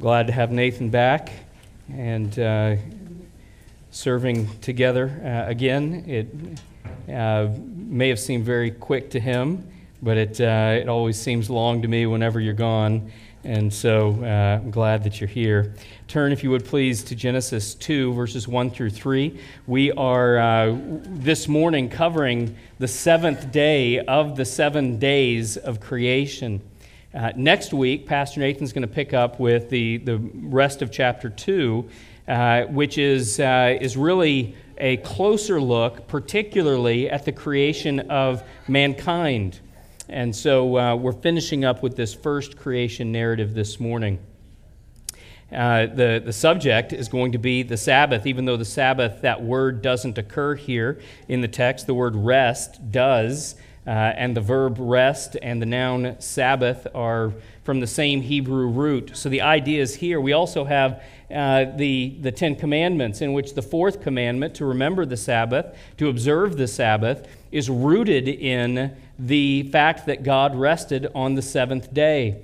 Glad to have Nathan back and uh, serving together uh, again. It uh, may have seemed very quick to him, but it, uh, it always seems long to me whenever you're gone. And so uh, I'm glad that you're here. Turn, if you would please, to Genesis 2, verses 1 through 3. We are uh, this morning covering the seventh day of the seven days of creation. Uh, next week, Pastor Nathan's going to pick up with the, the rest of chapter 2, uh, which is, uh, is really a closer look, particularly at the creation of mankind. And so uh, we're finishing up with this first creation narrative this morning. Uh, the, the subject is going to be the Sabbath, even though the Sabbath, that word doesn't occur here in the text. The word rest does. Uh, and the verb rest and the noun Sabbath are from the same Hebrew root. So the idea is here. We also have uh, the, the Ten Commandments, in which the fourth commandment, to remember the Sabbath, to observe the Sabbath, is rooted in the fact that God rested on the seventh day.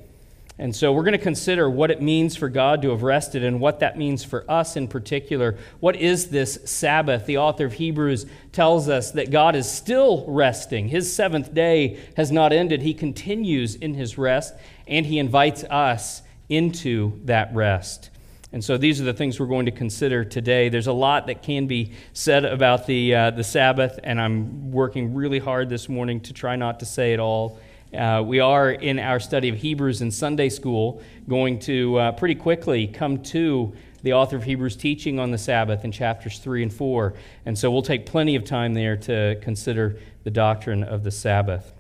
And so we're going to consider what it means for God to have rested and what that means for us in particular. What is this Sabbath? The author of Hebrews tells us that God is still resting. His seventh day has not ended. He continues in his rest, and he invites us into that rest. And so these are the things we're going to consider today. There's a lot that can be said about the, uh, the Sabbath, and I'm working really hard this morning to try not to say it all. Uh, we are in our study of Hebrews in Sunday school going to uh, pretty quickly come to the author of Hebrews teaching on the Sabbath in chapters 3 and 4. And so we'll take plenty of time there to consider the doctrine of the Sabbath.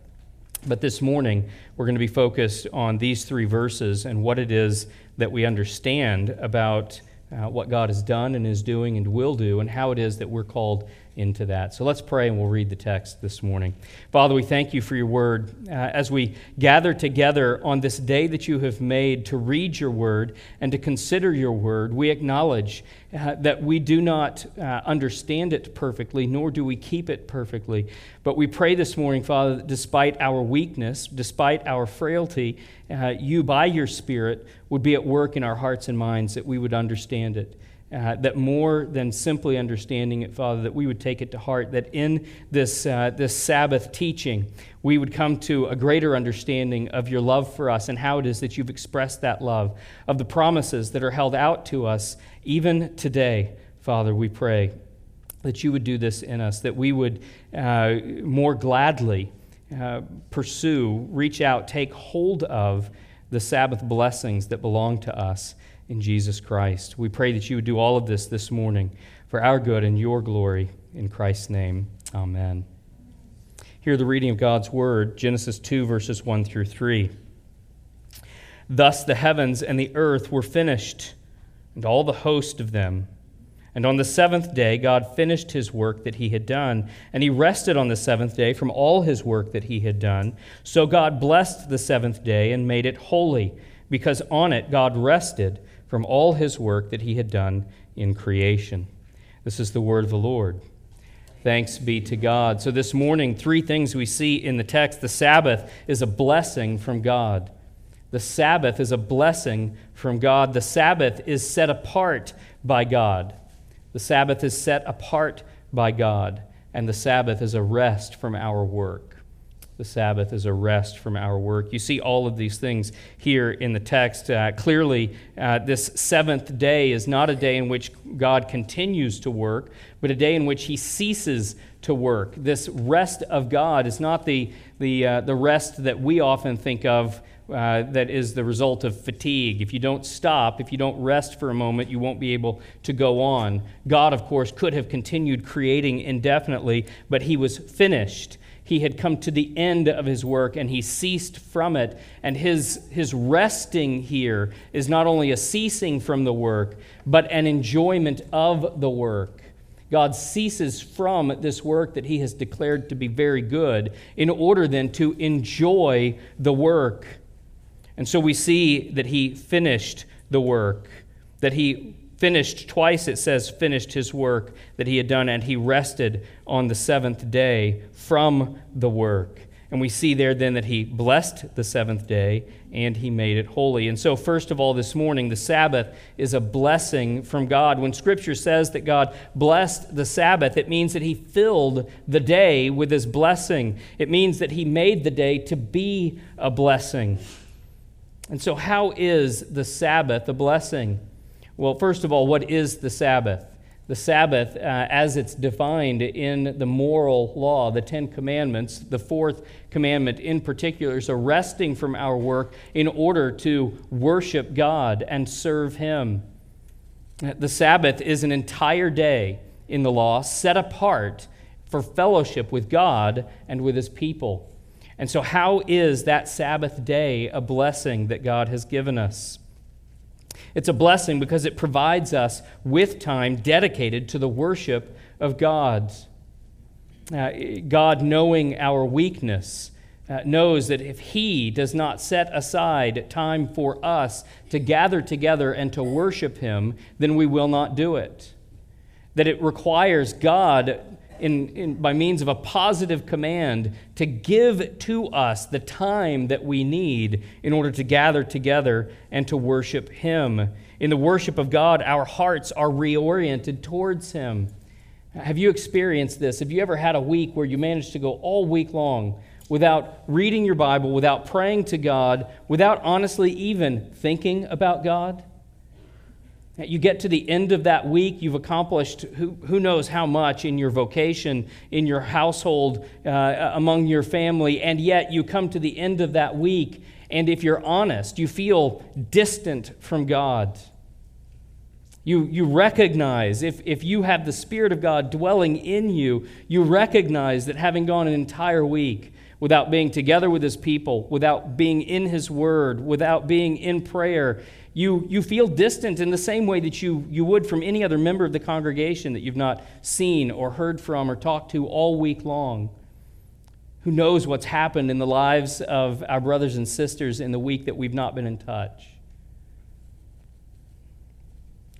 But this morning, we're going to be focused on these three verses and what it is that we understand about uh, what God has done and is doing and will do, and how it is that we're called into that. So let's pray and we'll read the text this morning. Father, we thank you for your word. Uh, as we gather together on this day that you have made to read your word and to consider your word, we acknowledge uh, that we do not uh, understand it perfectly, nor do we keep it perfectly. But we pray this morning, Father, that despite our weakness, despite our frailty, uh, you, by your Spirit, would be at work in our hearts and minds that we would understand it. Uh, that more than simply understanding it, Father, that we would take it to heart, that in this, uh, this Sabbath teaching, we would come to a greater understanding of your love for us and how it is that you've expressed that love, of the promises that are held out to us even today, Father, we pray that you would do this in us, that we would uh, more gladly uh, pursue, reach out, take hold of the Sabbath blessings that belong to us in Jesus Christ. We pray that you would do all of this this morning for our good and your glory. In Christ's name, amen. Hear the reading of God's word, Genesis 2, verses 1 through 3. Thus the heavens and the earth were finished, and all the host of them. And on the seventh day, God finished his work that he had done, and he rested on the seventh day from all his work that he had done. So God blessed the seventh day and made it holy, because on it God rested from all his work that he had done in creation. This is the word of the Lord. Thanks be to God. So, this morning, three things we see in the text. The Sabbath is a blessing from God. The Sabbath is a blessing from God. The Sabbath is set apart by God. The Sabbath is set apart by God. And the Sabbath is a rest from our work the Sabbath is a rest from our work. You see all of these things here in the text. Uh, clearly, uh, this seventh day is not a day in which God continues to work, but a day in which He ceases to work. This rest of God is not the, the, uh, the rest that we often think of. Uh, that is the result of fatigue. If you don't stop, if you don't rest for a moment, you won't be able to go on. God, of course, could have continued creating indefinitely, but He was finished he had come to the end of his work and he ceased from it. And his, his resting here is not only a ceasing from the work, but an enjoyment of the work. God ceases from this work that he has declared to be very good in order then to enjoy the work. And so we see that he finished the work, that he finished twice it says finished his work that he had done and he rested on the seventh day from the work And we see there then that he blessed the seventh day and he made it holy. And so, first of all, this morning, the Sabbath is a blessing from God. When Scripture says that God blessed the Sabbath, it means that he filled the day with his blessing. It means that he made the day to be a blessing. And so, how is the Sabbath a blessing? Well, first of all, what is the Sabbath? the Sabbath, uh, as it's defined in the moral law, the Ten Commandments, the fourth commandment in particular, is a resting from our work in order to worship God and serve Him. The Sabbath is an entire day in the law set apart for fellowship with God and with His people. And so, how is that Sabbath day a blessing that God has given us? It's a blessing because it provides us with time dedicated to the worship of God. Uh, God, knowing our weakness, uh, knows that if He does not set aside time for us to gather together and to worship Him, then we will not do it. That it requires God in, in, by means of a positive command to give to us the time that we need in order to gather together and to worship Him. In the worship of God, our hearts are reoriented towards Him. Have you experienced this? Have you ever had a week where you managed to go all week long without reading your Bible, without praying to God, without honestly even thinking about God? You get to the end of that week, you've accomplished who, who knows how much in your vocation, in your household, uh, among your family, and yet you come to the end of that week, and if you're honest, you feel distant from God. You, you recognize, if, if you have the Spirit of God dwelling in you, you recognize that having gone an entire week without being together with His people, without being in His Word, without being in prayer, you, you feel distant in the same way that you, you would from any other member of the congregation that you've not seen or heard from or talked to all week long. Who knows what's happened in the lives of our brothers and sisters in the week that we've not been in touch?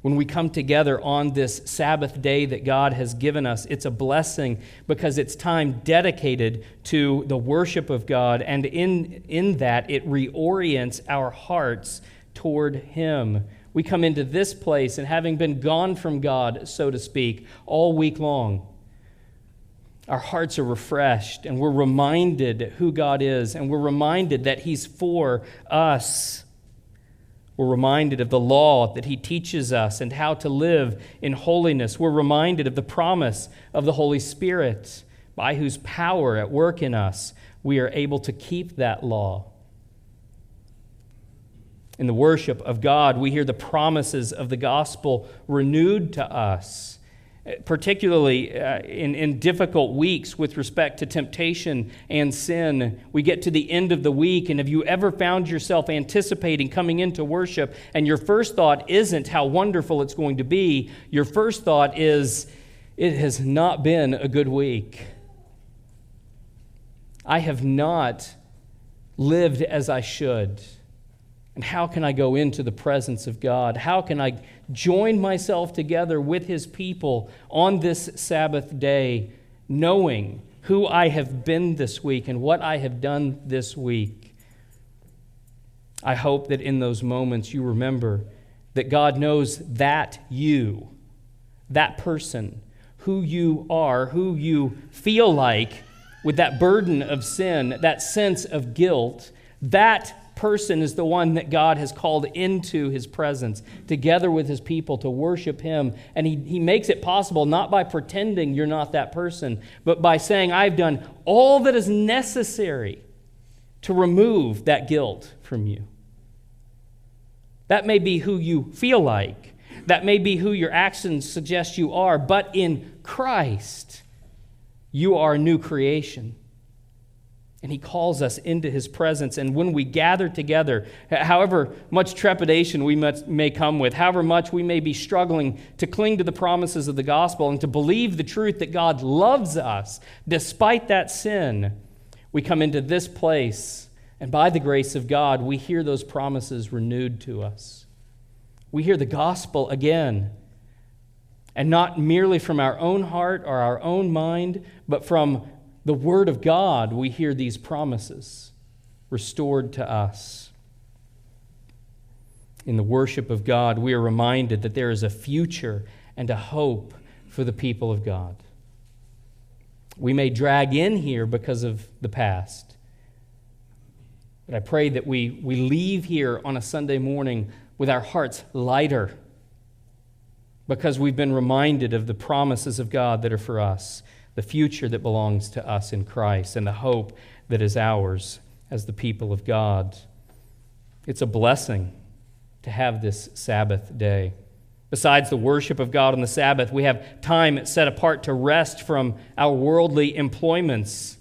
When we come together on this Sabbath day that God has given us, it's a blessing because it's time dedicated to the worship of God. And in, in that, it reorients our hearts toward Him. We come into this place and having been gone from God, so to speak, all week long, our hearts are refreshed and we're reminded who God is and we're reminded that He's for us. We're reminded of the law that He teaches us and how to live in holiness. We're reminded of the promise of the Holy Spirit, by whose power at work in us we are able to keep that law in the worship of God, we hear the promises of the gospel renewed to us, particularly uh, in, in difficult weeks with respect to temptation and sin. We get to the end of the week, and have you ever found yourself anticipating coming into worship, and your first thought isn't how wonderful it's going to be? Your first thought is, it has not been a good week. I have not lived as I should. And how can I go into the presence of God? How can I join myself together with His people on this Sabbath day, knowing who I have been this week and what I have done this week? I hope that in those moments you remember that God knows that you, that person, who you are, who you feel like with that burden of sin, that sense of guilt, that person is the one that God has called into his presence, together with his people to worship him. And he, he makes it possible not by pretending you're not that person, but by saying, I've done all that is necessary to remove that guilt from you. That may be who you feel like, that may be who your actions suggest you are, but in Christ, you are a new creation. And he calls us into his presence. And when we gather together, however much trepidation we may come with, however much we may be struggling to cling to the promises of the gospel and to believe the truth that God loves us despite that sin, we come into this place. And by the grace of God, we hear those promises renewed to us. We hear the gospel again. And not merely from our own heart or our own mind, but from the Word of God, we hear these promises restored to us. In the worship of God, we are reminded that there is a future and a hope for the people of God. We may drag in here because of the past. But I pray that we, we leave here on a Sunday morning with our hearts lighter because we've been reminded of the promises of God that are for us, the future that belongs to us in Christ, and the hope that is ours as the people of God. It's a blessing to have this Sabbath day. Besides the worship of God on the Sabbath, we have time set apart to rest from our worldly employments.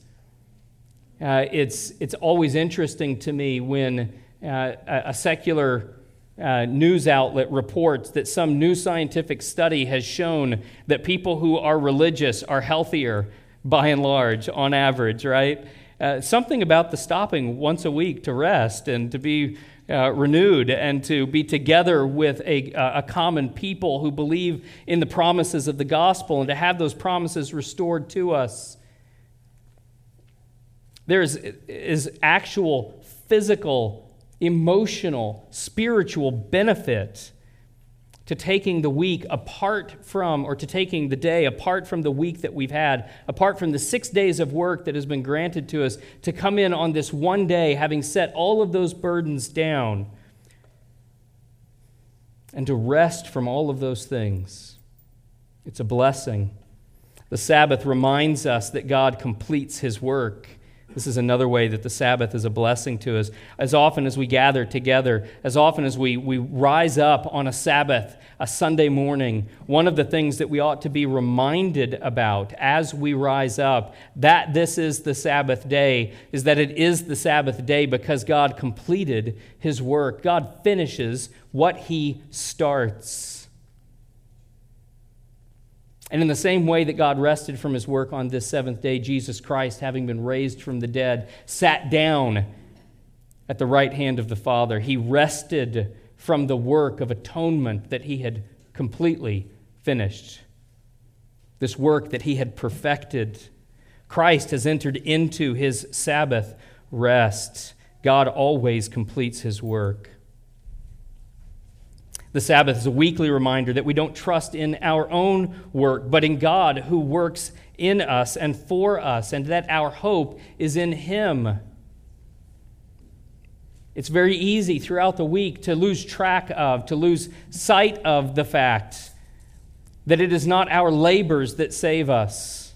Uh, it's, it's always interesting to me when uh, a secular uh, news outlet reports that some new scientific study has shown that people who are religious are healthier by and large, on average, right? Uh, something about the stopping once a week to rest and to be uh, renewed and to be together with a, a common people who believe in the promises of the gospel and to have those promises restored to us. There is, is actual physical, emotional, spiritual benefit to taking the week apart from, or to taking the day apart from the week that we've had, apart from the six days of work that has been granted to us, to come in on this one day, having set all of those burdens down, and to rest from all of those things. It's a blessing. The Sabbath reminds us that God completes His work. This is another way that the Sabbath is a blessing to us. As often as we gather together, as often as we, we rise up on a Sabbath, a Sunday morning, one of the things that we ought to be reminded about as we rise up that this is the Sabbath day is that it is the Sabbath day because God completed his work. God finishes what he starts. And in the same way that God rested from his work on this seventh day, Jesus Christ, having been raised from the dead, sat down at the right hand of the Father. He rested from the work of atonement that he had completely finished, this work that he had perfected. Christ has entered into his Sabbath rest. God always completes his work. The Sabbath is a weekly reminder that we don't trust in our own work, but in God who works in us and for us, and that our hope is in Him. It's very easy throughout the week to lose track of, to lose sight of the fact that it is not our labors that save us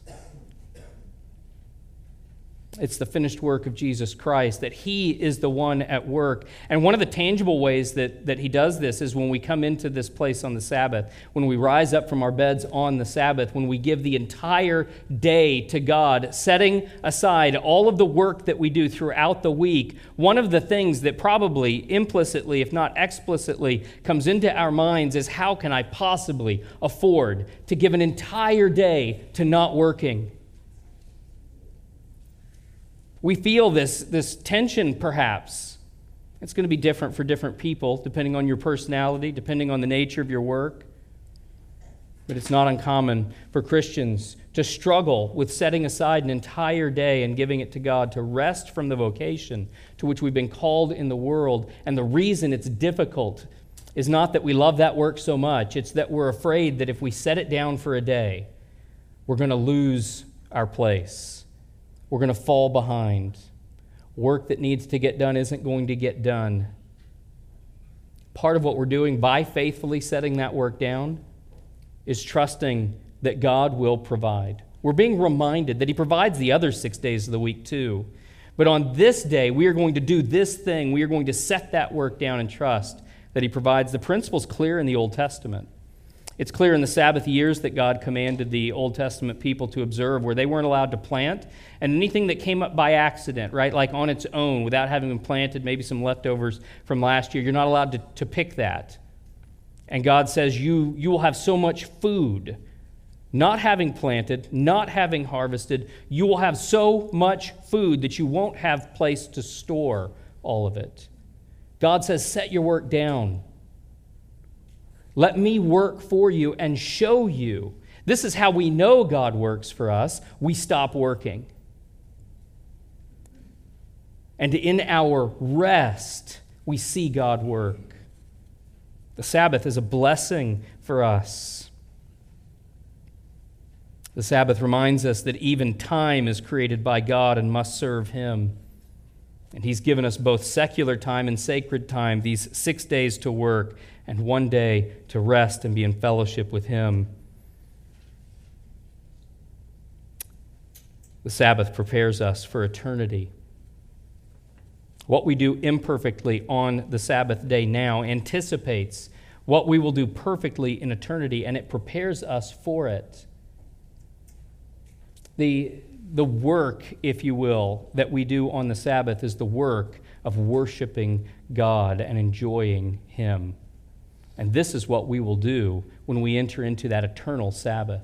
it's the finished work of Jesus Christ, that He is the one at work. And one of the tangible ways that, that He does this is when we come into this place on the Sabbath, when we rise up from our beds on the Sabbath, when we give the entire day to God, setting aside all of the work that we do throughout the week. One of the things that probably implicitly, if not explicitly, comes into our minds is how can I possibly afford to give an entire day to not working? We feel this, this tension, perhaps. It's going to be different for different people, depending on your personality, depending on the nature of your work. But it's not uncommon for Christians to struggle with setting aside an entire day and giving it to God to rest from the vocation to which we've been called in the world. And the reason it's difficult is not that we love that work so much, it's that we're afraid that if we set it down for a day, we're going to lose our place we're going to fall behind. Work that needs to get done isn't going to get done. Part of what we're doing by faithfully setting that work down is trusting that God will provide. We're being reminded that He provides the other six days of the week too. But on this day, we are going to do this thing. We are going to set that work down and trust that He provides. The principle's clear in the Old Testament. It's clear in the Sabbath years that God commanded the Old Testament people to observe where they weren't allowed to plant. And anything that came up by accident, right, like on its own without having been planted, maybe some leftovers from last year, you're not allowed to, to pick that. And God says you, you will have so much food, not having planted, not having harvested, you will have so much food that you won't have place to store all of it. God says, set your work down. Let me work for you and show you. This is how we know God works for us. We stop working. And in our rest, we see God work. The Sabbath is a blessing for us. The Sabbath reminds us that even time is created by God and must serve Him. And He's given us both secular time and sacred time, these six days to work and one day to rest and be in fellowship with Him. The Sabbath prepares us for eternity. What we do imperfectly on the Sabbath day now anticipates what we will do perfectly in eternity, and it prepares us for it. The, the work, if you will, that we do on the Sabbath is the work of worshiping God and enjoying Him. And this is what we will do when we enter into that eternal Sabbath.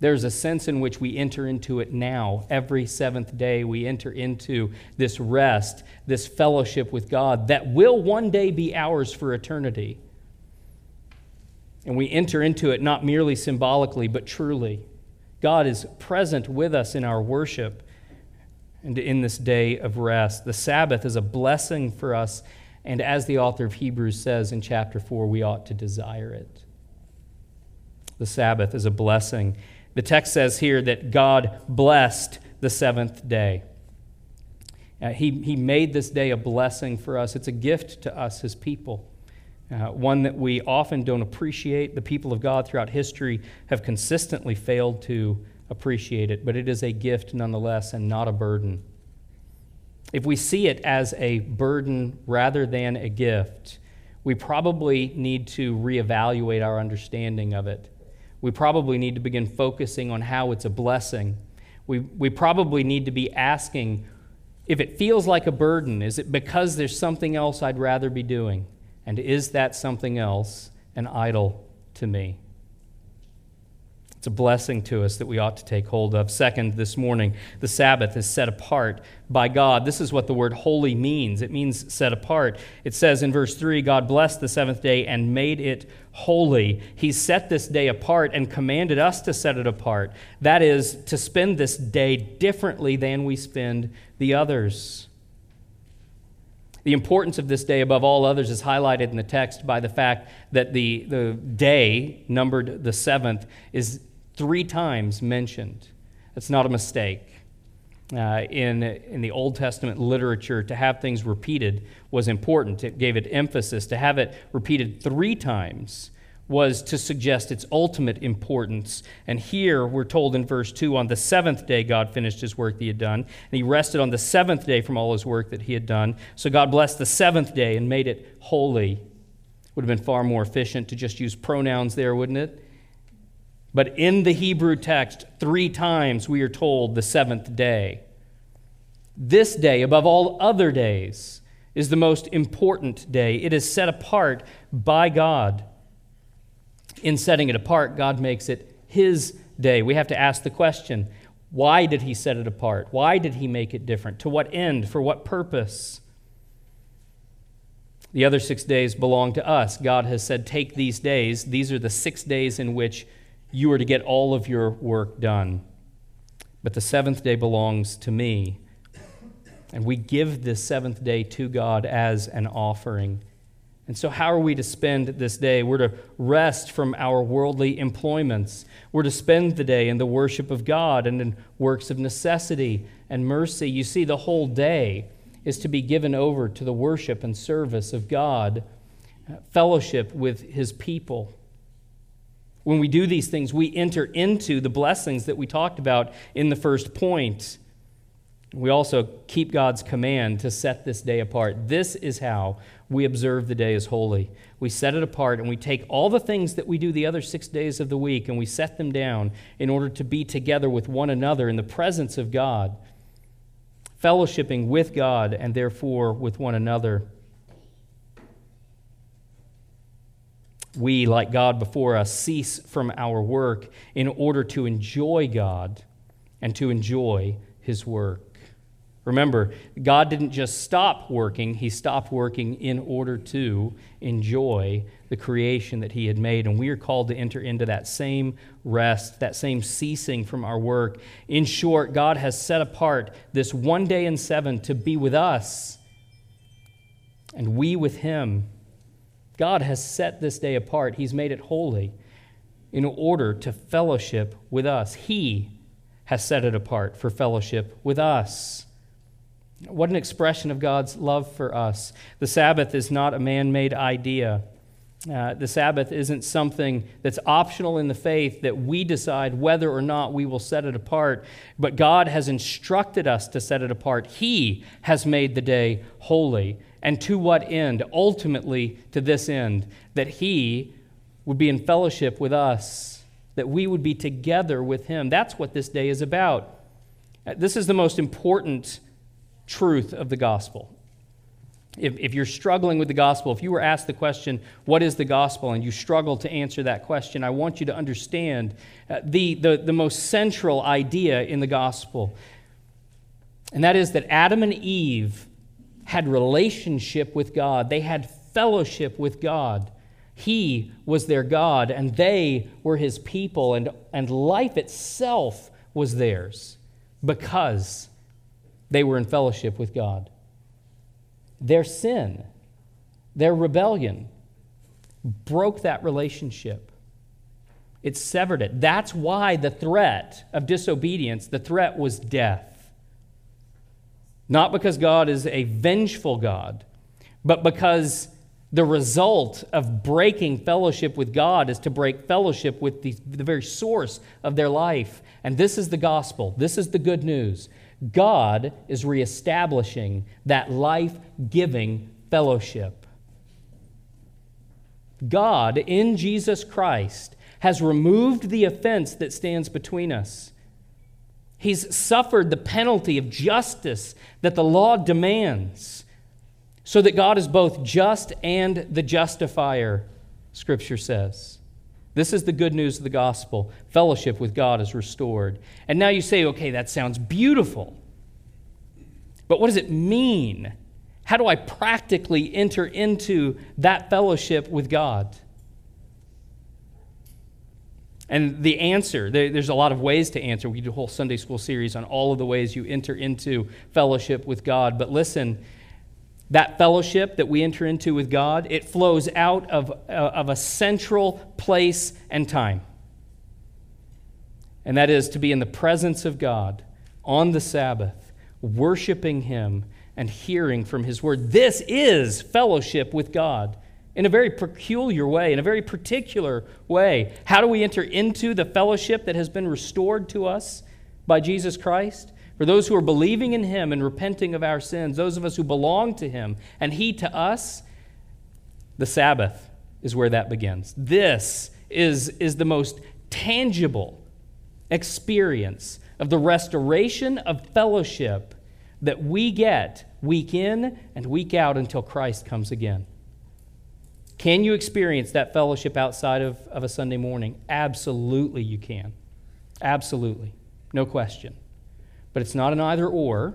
There's a sense in which we enter into it now. Every seventh day, we enter into this rest, this fellowship with God that will one day be ours for eternity. And we enter into it not merely symbolically, but truly. God is present with us in our worship and in this day of rest. The Sabbath is a blessing for us, and as the author of Hebrews says in chapter 4, we ought to desire it. The Sabbath is a blessing. The text says here that God blessed the seventh day. Uh, he, he made this day a blessing for us. It's a gift to us, his people. Uh, one that we often don't appreciate. The people of God throughout history have consistently failed to appreciate it, but it is a gift nonetheless and not a burden. If we see it as a burden rather than a gift, we probably need to reevaluate our understanding of it we probably need to begin focusing on how it's a blessing. We, we probably need to be asking if it feels like a burden, is it because there's something else I'd rather be doing? And is that something else an idol to me? It's a blessing to us that we ought to take hold of. Second, this morning, the Sabbath is set apart by God. This is what the word holy means it means set apart. It says in verse 3 God blessed the seventh day and made it holy. He set this day apart and commanded us to set it apart. That is, to spend this day differently than we spend the others. The importance of this day above all others is highlighted in the text by the fact that the, the day, numbered the seventh, is three times mentioned. That's not a mistake. Uh, in, in the Old Testament literature, to have things repeated was important. It gave it emphasis. To have it repeated three times was to suggest its ultimate importance. And here we're told in verse 2 on the seventh day, God finished his work that he had done, and he rested on the seventh day from all his work that he had done. So God blessed the seventh day and made it holy. Would have been far more efficient to just use pronouns there, wouldn't it? But in the Hebrew text, three times we are told the seventh day. This day, above all other days, is the most important day. It is set apart by God. In setting it apart, God makes it His day. We have to ask the question why did He set it apart? Why did He make it different? To what end? For what purpose? The other six days belong to us. God has said, Take these days. These are the six days in which you are to get all of your work done. But the seventh day belongs to me. And we give this seventh day to God as an offering. And so, how are we to spend this day? We're to rest from our worldly employments. We're to spend the day in the worship of God and in works of necessity and mercy. You see, the whole day is to be given over to the worship and service of God, uh, fellowship with His people. When we do these things, we enter into the blessings that we talked about in the first point. We also keep God's command to set this day apart. This is how we observe the day as holy. We set it apart and we take all the things that we do the other six days of the week and we set them down in order to be together with one another in the presence of God, fellowshipping with God and therefore with one another. we, like God before us, cease from our work in order to enjoy God and to enjoy His work. Remember, God didn't just stop working, He stopped working in order to enjoy the creation that He had made. And we are called to enter into that same rest, that same ceasing from our work. In short, God has set apart this one day in seven to be with us, and we with Him. God has set this day apart, He's made it holy in order to fellowship with us. He has set it apart for fellowship with us. What an expression of God's love for us. The Sabbath is not a man made idea. Uh, the Sabbath isn't something that's optional in the faith that we decide whether or not we will set it apart, but God has instructed us to set it apart. He has made the day holy. And to what end? Ultimately, to this end, that He would be in fellowship with us, that we would be together with Him. That's what this day is about. Uh, this is the most important truth of the gospel. If, if you're struggling with the gospel, if you were asked the question, What is the gospel? and you struggle to answer that question, I want you to understand uh, the, the, the most central idea in the gospel. And that is that Adam and Eve had relationship with God, they had fellowship with God. He was their God, and they were his people, and, and life itself was theirs because they were in fellowship with God. Their sin, their rebellion, broke that relationship. It severed it. That's why the threat of disobedience, the threat was death. Not because God is a vengeful God, but because the result of breaking fellowship with God is to break fellowship with the, the very source of their life. And this is the gospel. This is the good news. God is reestablishing that life giving fellowship. God, in Jesus Christ, has removed the offense that stands between us. He's suffered the penalty of justice that the law demands, so that God is both just and the justifier, Scripture says. This is the good news of the gospel. Fellowship with God is restored. And now you say, okay, that sounds beautiful. But what does it mean? How do I practically enter into that fellowship with God? And the answer, there's a lot of ways to answer. We do a whole Sunday school series on all of the ways you enter into fellowship with God. But listen, that fellowship that we enter into with God, it flows out of, uh, of a central place and time. And that is to be in the presence of God on the Sabbath, worshiping Him and hearing from His Word. This is fellowship with God in a very peculiar way, in a very particular way. How do we enter into the fellowship that has been restored to us by Jesus Christ? For those who are believing in Him and repenting of our sins, those of us who belong to Him, and He to us, the Sabbath is where that begins. This is, is the most tangible experience of the restoration of fellowship that we get week in and week out until Christ comes again. Can you experience that fellowship outside of, of a Sunday morning? Absolutely, you can. Absolutely. No question. But it's not an either or,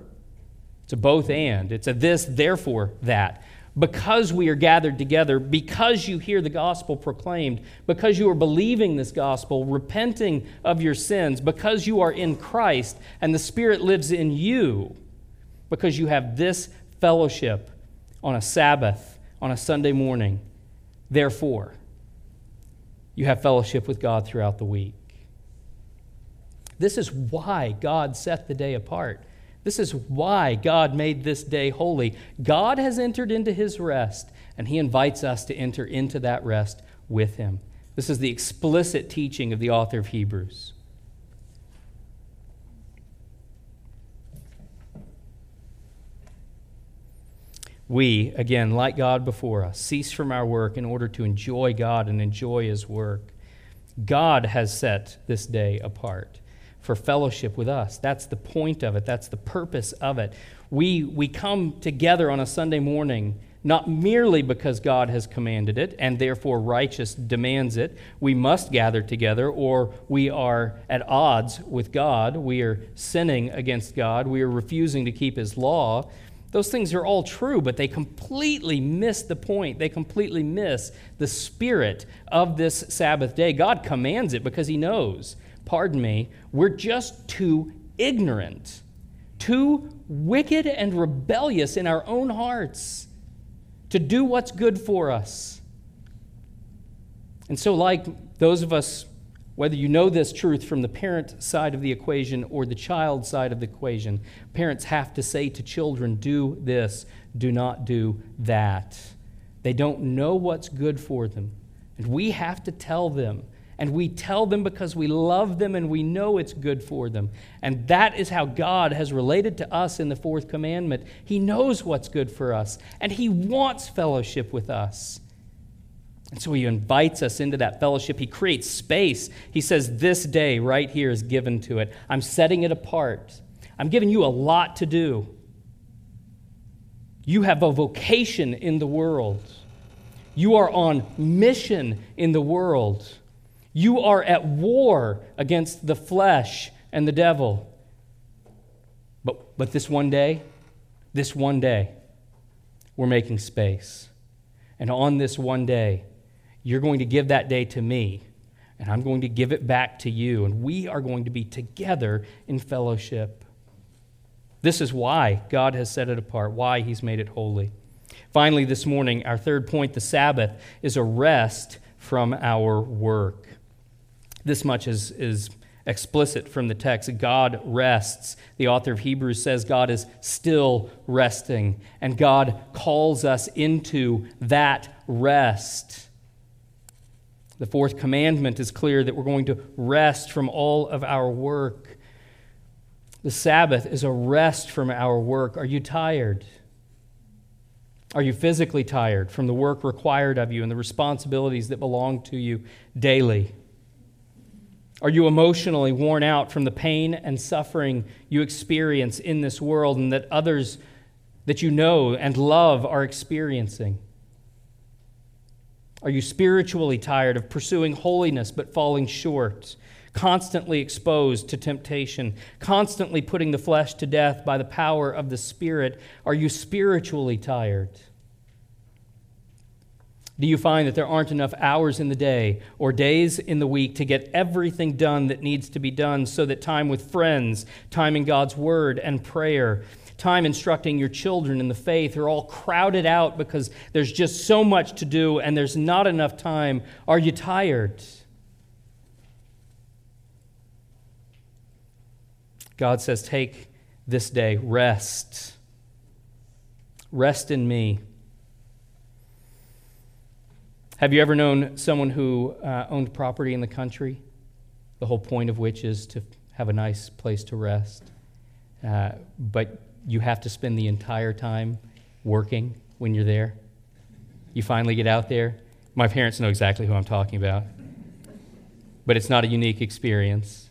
it's a both and. It's a this, therefore that. Because we are gathered together, because you hear the gospel proclaimed, because you are believing this gospel, repenting of your sins, because you are in Christ and the Spirit lives in you, because you have this fellowship on a Sabbath, on a Sunday morning, therefore, you have fellowship with God throughout the week. This is why God set the day apart. This is why God made this day holy. God has entered into his rest, and he invites us to enter into that rest with him. This is the explicit teaching of the author of Hebrews. We, again, like God before us, cease from our work in order to enjoy God and enjoy his work. God has set this day apart for fellowship with us. That's the point of it, that's the purpose of it. We, we come together on a Sunday morning not merely because God has commanded it and therefore righteous demands it. We must gather together, or we are at odds with God. We are sinning against God. We are refusing to keep His law. Those things are all true, but they completely miss the point. They completely miss the spirit of this Sabbath day. God commands it because He knows, pardon me, we're just too ignorant, too wicked and rebellious in our own hearts to do what's good for us. And so, like those of us, whether you know this truth from the parent side of the equation or the child side of the equation, parents have to say to children, do this, do not do that. They don't know what's good for them. And we have to tell them and we tell them because we love them and we know it's good for them. And that is how God has related to us in the fourth commandment. He knows what's good for us, and He wants fellowship with us. And so He invites us into that fellowship. He creates space. He says, This day right here is given to it. I'm setting it apart. I'm giving you a lot to do. You have a vocation in the world. You are on mission in the world. You are at war against the flesh and the devil. But, but this one day, this one day, we're making space. And on this one day, you're going to give that day to me, and I'm going to give it back to you, and we are going to be together in fellowship. This is why God has set it apart, why He's made it holy. Finally, this morning, our third point the Sabbath is a rest from our work. This much is, is explicit from the text. God rests. The author of Hebrews says God is still resting, and God calls us into that rest. The fourth commandment is clear that we're going to rest from all of our work. The Sabbath is a rest from our work. Are you tired? Are you physically tired from the work required of you and the responsibilities that belong to you daily? Are you emotionally worn out from the pain and suffering you experience in this world and that others that you know and love are experiencing? Are you spiritually tired of pursuing holiness but falling short? Constantly exposed to temptation, constantly putting the flesh to death by the power of the Spirit? Are you spiritually tired? Do you find that there aren't enough hours in the day or days in the week to get everything done that needs to be done so that time with friends, time in God's Word and prayer, time instructing your children in the faith are all crowded out because there's just so much to do and there's not enough time? Are you tired? God says, Take this day, rest. Rest in me. Have you ever known someone who uh, owned property in the country, the whole point of which is to have a nice place to rest? Uh, but you have to spend the entire time working when you're there. You finally get out there. My parents know exactly who I'm talking about. But it's not a unique experience.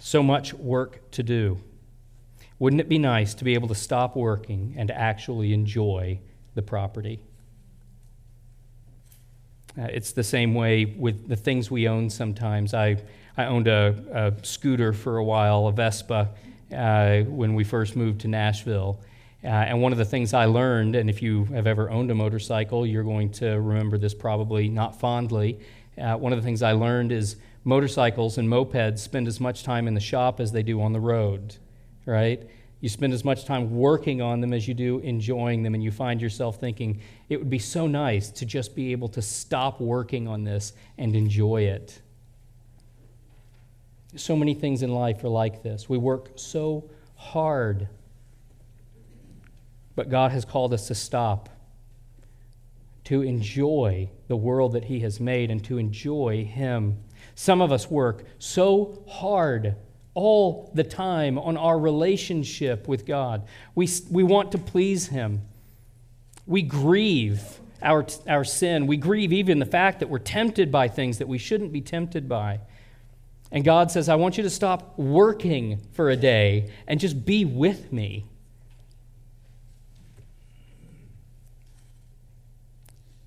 So much work to do. Wouldn't it be nice to be able to stop working and actually enjoy the property? Uh, it's the same way with the things we own sometimes. I, I owned a, a scooter for a while, a Vespa, uh, when we first moved to Nashville. Uh, and one of the things I learned, and if you have ever owned a motorcycle, you're going to remember this probably not fondly. Uh, one of the things I learned is motorcycles and mopeds spend as much time in the shop as they do on the road, right? You spend as much time working on them as you do enjoying them, and you find yourself thinking, it would be so nice to just be able to stop working on this and enjoy it. So many things in life are like this. We work so hard, but God has called us to stop, to enjoy the world that He has made, and to enjoy Him. Some of us work so hard all the time on our relationship with God. We, we want to please Him. We grieve our, our sin. We grieve even the fact that we're tempted by things that we shouldn't be tempted by. And God says, I want you to stop working for a day and just be with me.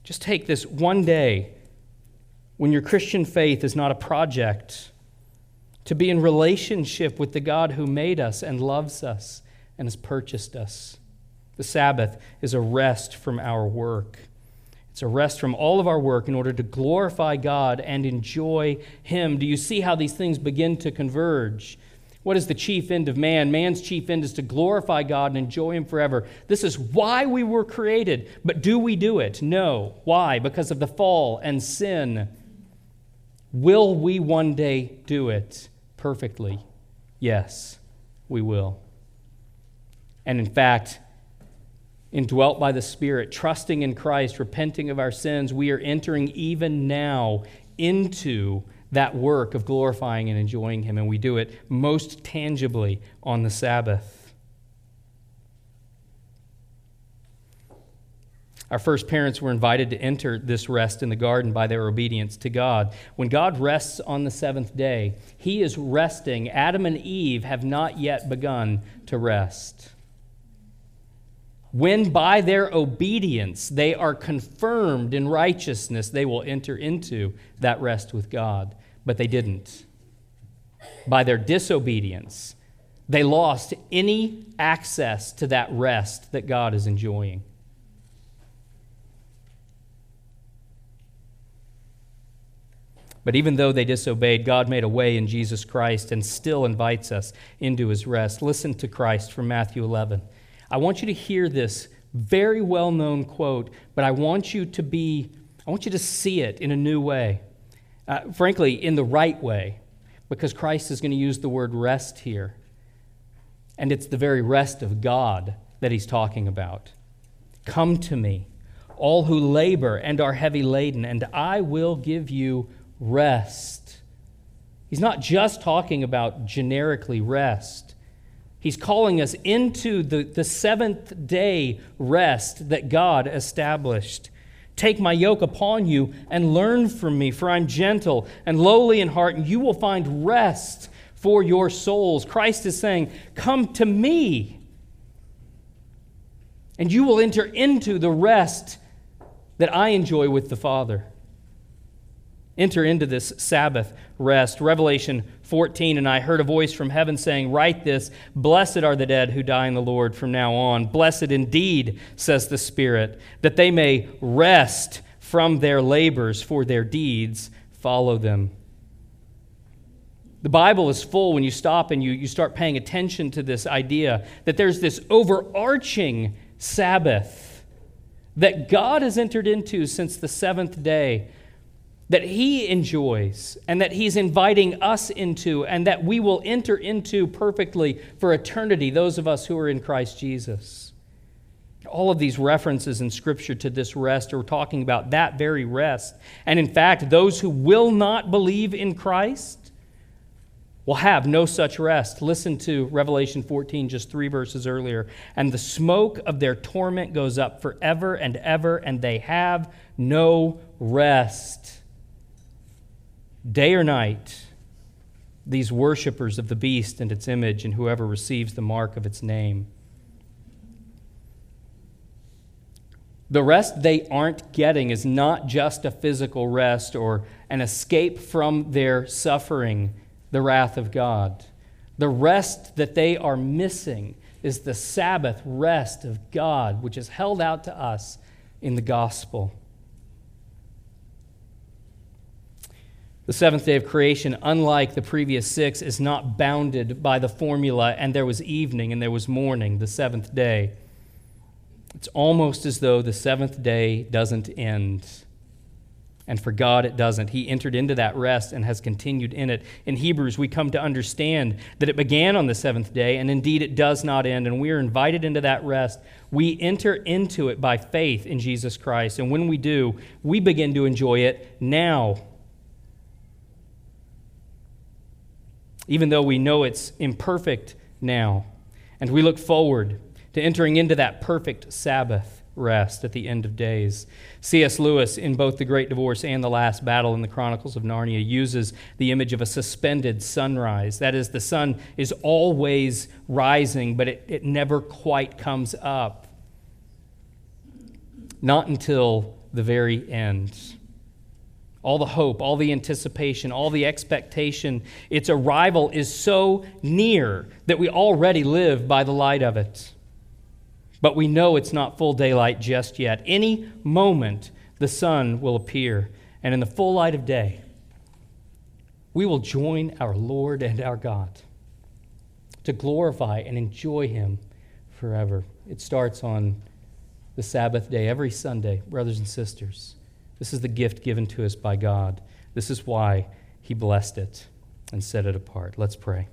Just take this one day when your Christian faith is not a project to be in relationship with the God who made us and loves us and has purchased us. The Sabbath is a rest from our work. It's a rest from all of our work in order to glorify God and enjoy Him. Do you see how these things begin to converge? What is the chief end of man? Man's chief end is to glorify God and enjoy Him forever. This is why we were created. But do we do it? No. Why? Because of the fall and sin. Will we one day do it perfectly? Yes, we will. And in fact, indwelt by the Spirit, trusting in Christ, repenting of our sins, we are entering even now into that work of glorifying and enjoying Him. And we do it most tangibly on the Sabbath. Our first parents were invited to enter this rest in the garden by their obedience to God. When God rests on the seventh day, He is resting. Adam and Eve have not yet begun to rest. When by their obedience they are confirmed in righteousness, they will enter into that rest with God. But they didn't. By their disobedience, they lost any access to that rest that God is enjoying. But even though they disobeyed, God made a way in Jesus Christ and still invites us into his rest. Listen to Christ from Matthew 11. I want you to hear this very well known quote, but I want you to be, I want you to see it in a new way. Uh, frankly, in the right way, because Christ is going to use the word rest here. And it's the very rest of God that he's talking about. Come to me, all who labor and are heavy laden, and I will give you rest. He's not just talking about generically rest. He's calling us into the, the seventh day rest that God established. Take my yoke upon you and learn from me, for I'm gentle and lowly in heart, and you will find rest for your souls. Christ is saying, Come to me, and you will enter into the rest that I enjoy with the Father enter into this Sabbath rest. Revelation 14, and I heard a voice from heaven saying, Write this Blessed are the dead who die in the Lord from now on. Blessed indeed, says the Spirit, that they may rest from their labors, for their deeds follow them. The Bible is full when you stop and you, you start paying attention to this idea that there's this overarching Sabbath that God has entered into since the seventh day that He enjoys and that He's inviting us into and that we will enter into perfectly for eternity, those of us who are in Christ Jesus. All of these references in Scripture to this rest are talking about that very rest. And in fact, those who will not believe in Christ will have no such rest. Listen to Revelation 14, just three verses earlier. And the smoke of their torment goes up forever and ever, and they have no rest day or night, these worshippers of the beast and its image and whoever receives the mark of its name. The rest they aren't getting is not just a physical rest or an escape from their suffering, the wrath of God. The rest that they are missing is the Sabbath rest of God, which is held out to us in the gospel. The seventh day of creation, unlike the previous six, is not bounded by the formula, and there was evening and there was morning, the seventh day. It's almost as though the seventh day doesn't end. And for God, it doesn't. He entered into that rest and has continued in it. In Hebrews, we come to understand that it began on the seventh day, and indeed it does not end. And we are invited into that rest. We enter into it by faith in Jesus Christ. And when we do, we begin to enjoy it now even though we know it's imperfect now. And we look forward to entering into that perfect Sabbath rest at the end of days. C.S. Lewis, in both The Great Divorce and The Last Battle in the Chronicles of Narnia, uses the image of a suspended sunrise. That is, the sun is always rising, but it, it never quite comes up. Not until the very end. All the hope, all the anticipation, all the expectation, its arrival is so near that we already live by the light of it. But we know it's not full daylight just yet. Any moment, the sun will appear, and in the full light of day, we will join our Lord and our God to glorify and enjoy Him forever. It starts on the Sabbath day, every Sunday, brothers and sisters. This is the gift given to us by God. This is why He blessed it and set it apart. Let's pray.